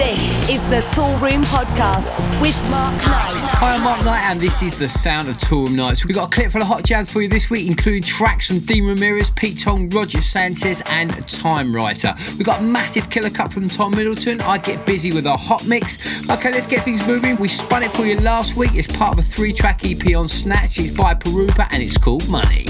This is the Toolroom Podcast with Mark Knight. Hi, I'm Mark Knight, and this is the sound of Toolroom Knights. We've got a clip full of hot jams for you this week, including tracks from Dean Ramirez, Pete Tong, Roger Sanchez, and Timewriter. We've got a massive killer cut from Tom Middleton. I get busy with a hot mix. Okay, let's get things moving. We spun it for you last week. It's part of a three track EP on Snatch. It's by Pirupa, and it's called Money.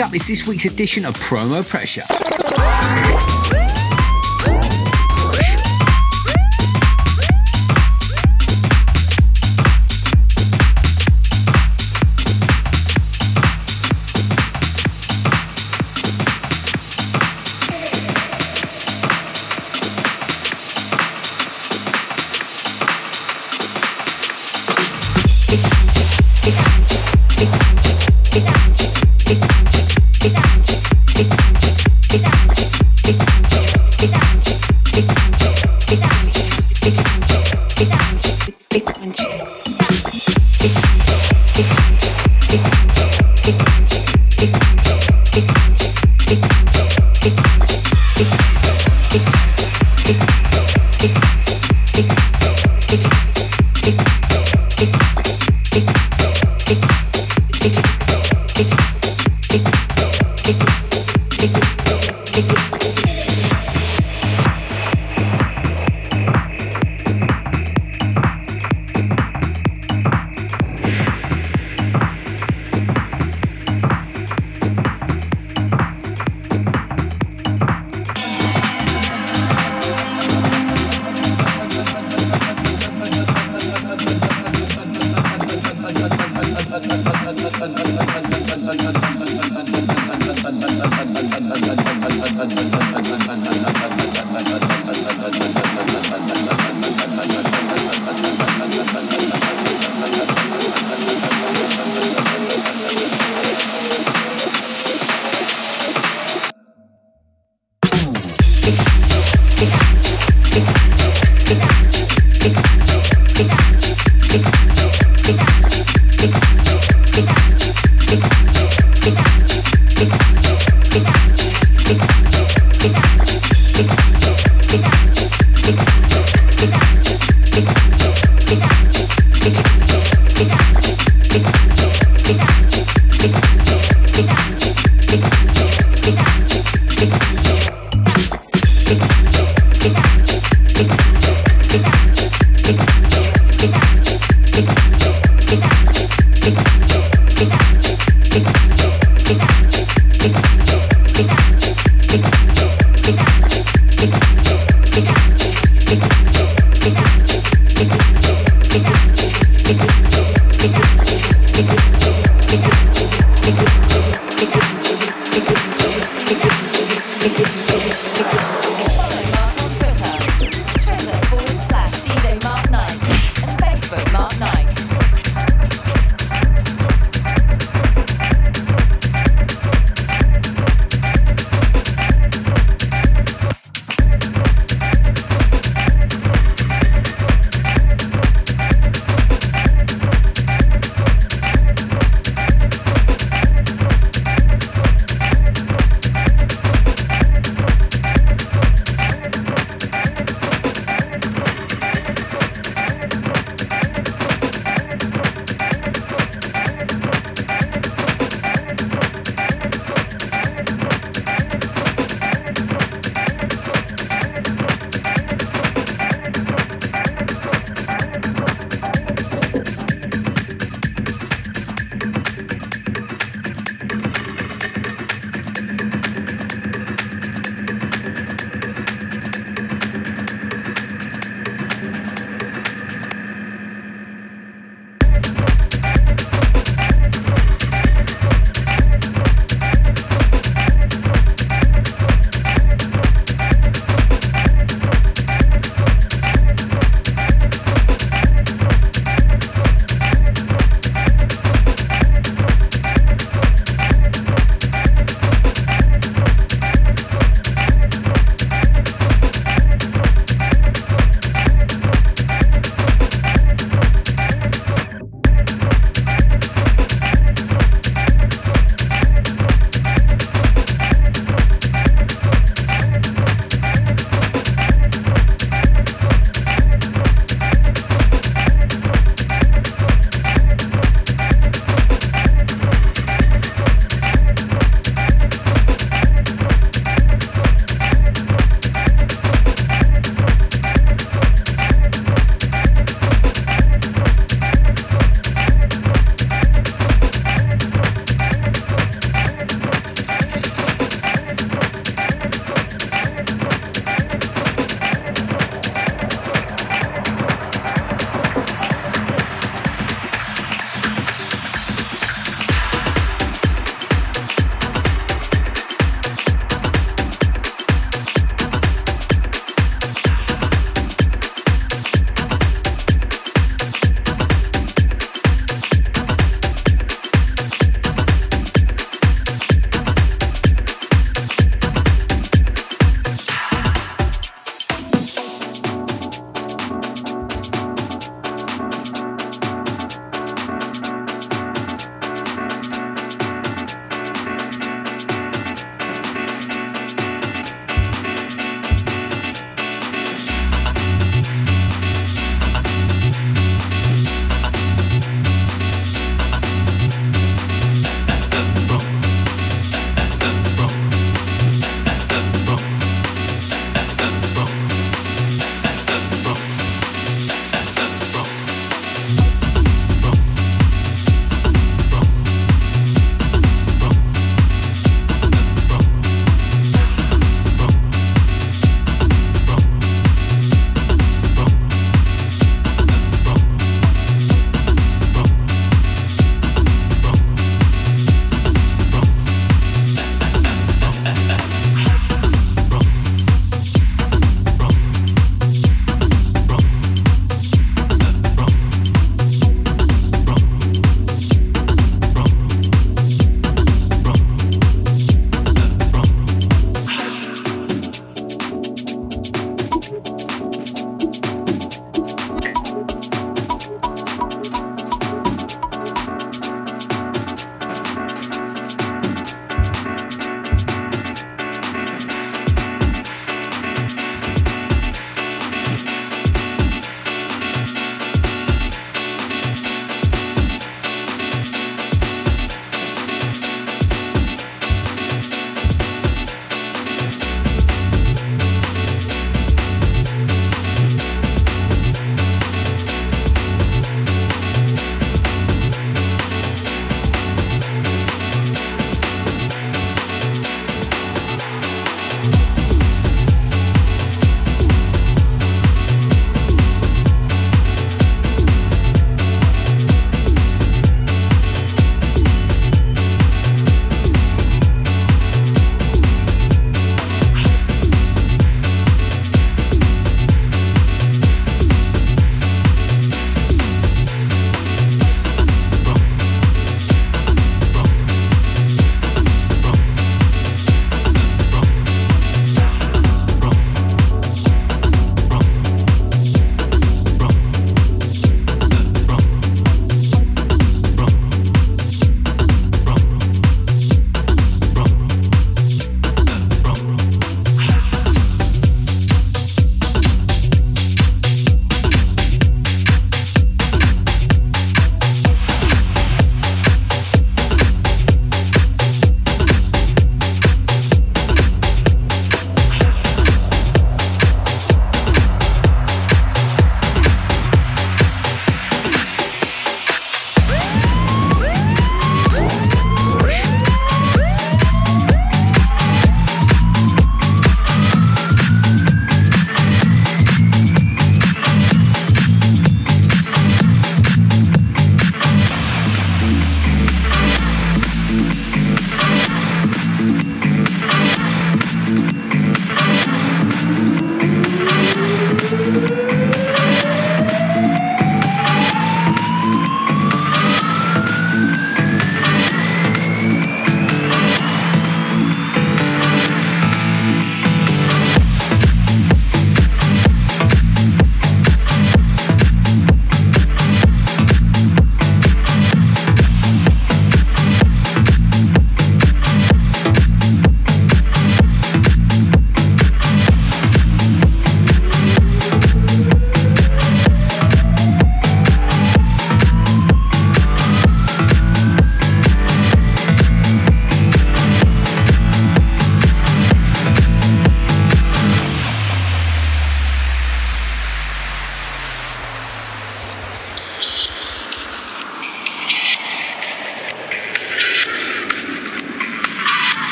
Up is this week's edition of Promo Pressure. It's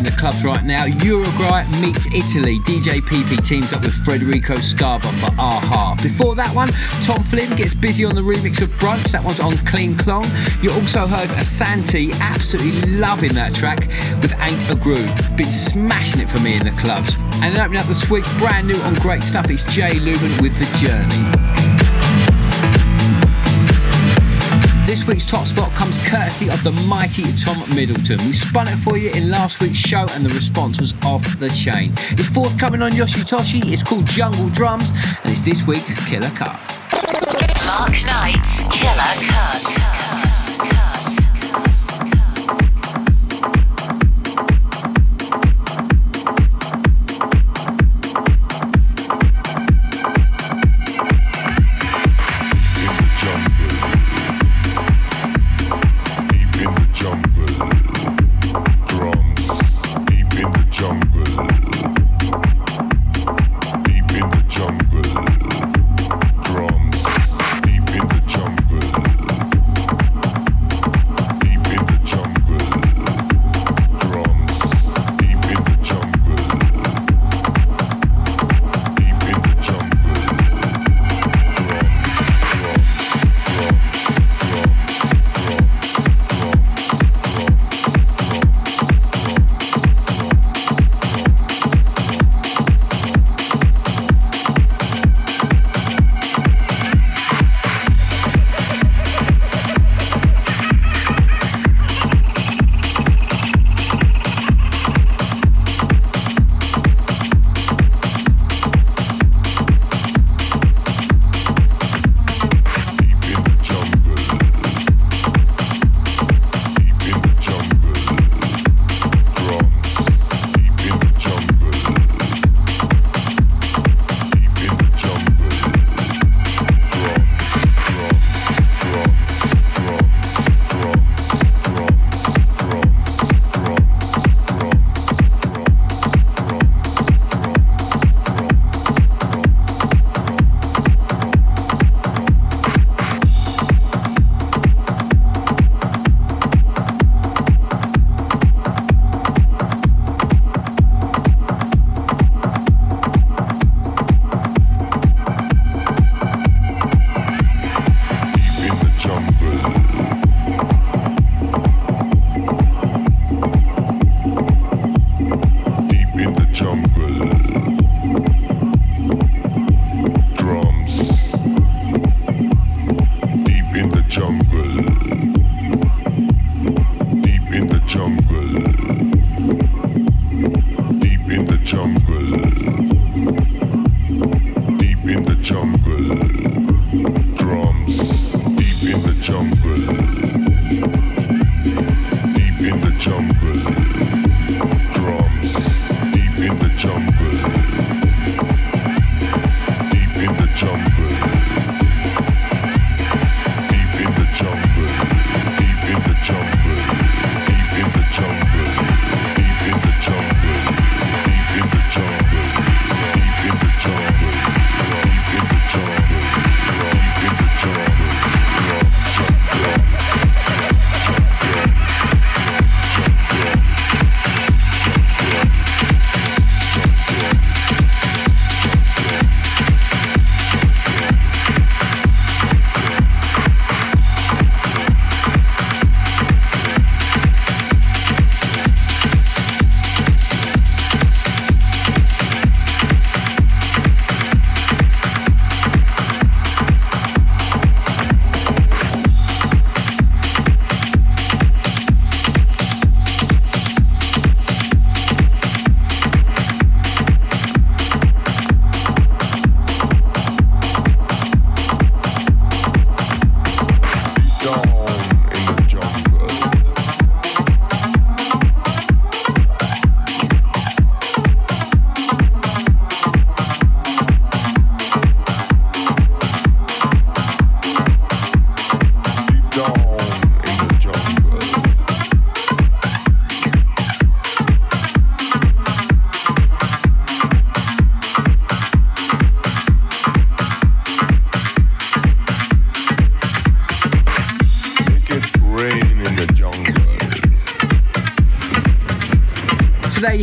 in the clubs right now. Uruguay meets Italy. DJ PP teams up with Federico Scavo for Aha. Before that one, Tom Flynn gets busy on the remix of Brunch. That one's on Kling Klong. You also heard Asante, absolutely loving that track with Ain't a Groove. Been smashing it for me in the clubs. And then opening up the week, brand new on great stuff, it's Jay Lumen with The Journey. This week's top spot comes courtesy of the mighty Tom Middleton. We spun it for you in last week's show and the response was off the chain. It's forthcoming on Yoshitoshi, it's called Jungle Drums, and it's this week's Killer Cut. Mark Knight's Killer Cut.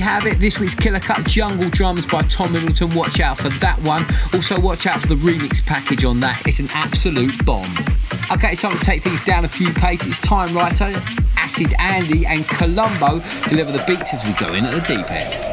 Have it. This week's Killer Cut Jungle Drums by Tom Middleton. Watch out for that one. Also, watch out for the remix package on that. It's an absolute bomb. Okay, it's time to take things down a few paces. Timewriter, Acid Andy, and Colombo deliver the beats as we go in at the deep end.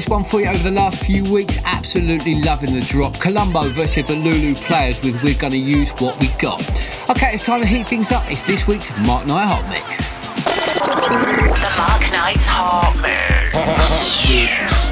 This one for you over the last few weeks. Absolutely loving the drop. Colombo versus the Lulu Players with We're Gonna Use What We Got. Okay, it's time to heat things up. It's this week's Mark Knight Hot Mix. The Mark Knight Hot Mix.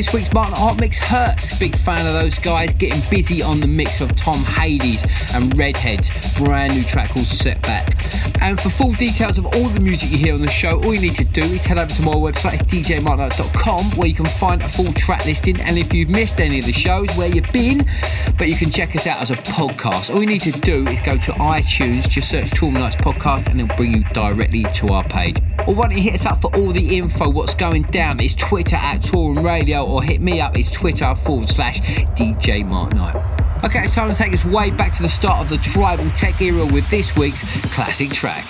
this week's Mark Knight Hot Mix hurts. Big fan of those guys getting busy on the mix of Tom Hades and Redhead's brand new track called Setback. And for full details of all the music you hear on the show, all you need to do is head over to my website, it's djmarkknight.com, where you can find a full track listing. And if you've missed any of the shows, where you've been, but you can check us out as a podcast. All you need to do is go to iTunes, just search Toolroom Knights Podcast, and it'll bring you directly to our page. Or why don't you hit us up for all the info, what's going down? It's Twitter at Toolroom Radio, or hit me up, it's Twitter forward slash DJ Mark Knight. Okay, it's time to take us way back to the start of the tribal tech era with this week's classic track.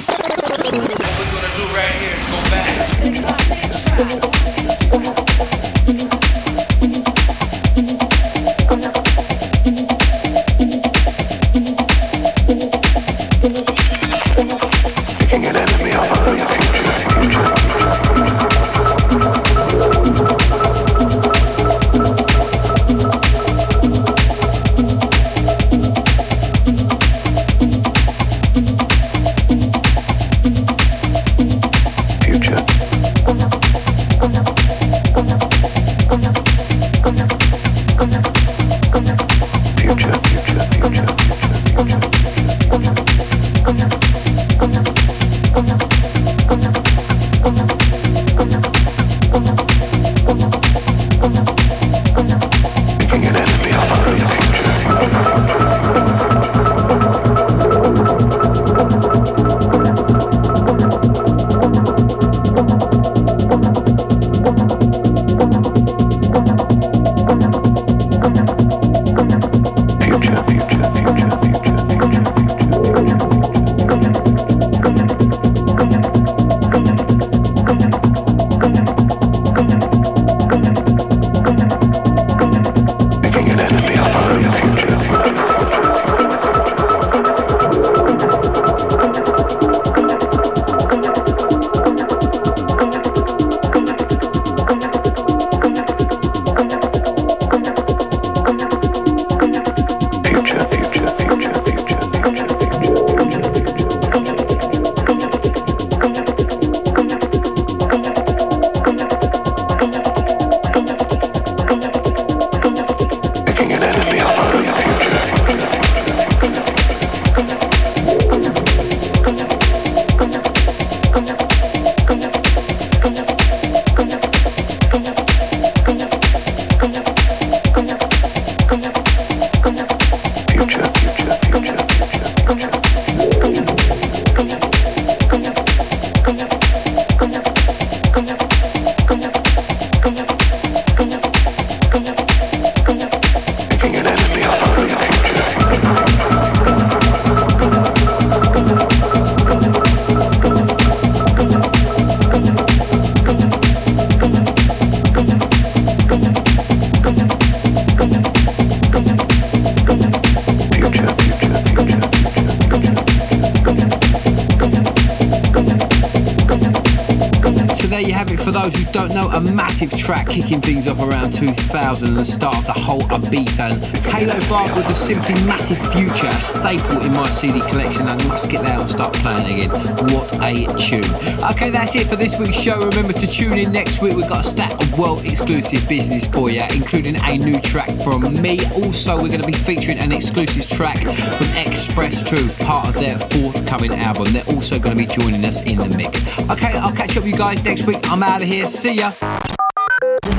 Kicking things off around 2000 and the start of the whole Ibiza and Halo vibe with the simply massive future, a staple in my CD collection. I must get there and start playing again. What a tune. Okay, that's it for this week's show. Remember to tune in next week. We've got a stack of world exclusive business for you, including a new track from me. Also, we're going to be featuring an exclusive track from Express Truth, part of their forthcoming album. They're also going to be joining us in the mix. Okay, I'll catch up with you guys next week. I'm out of here. See ya.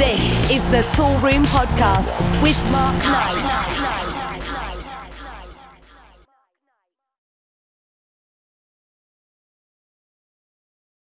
This is the Toolroom Podcast with Mark Knight.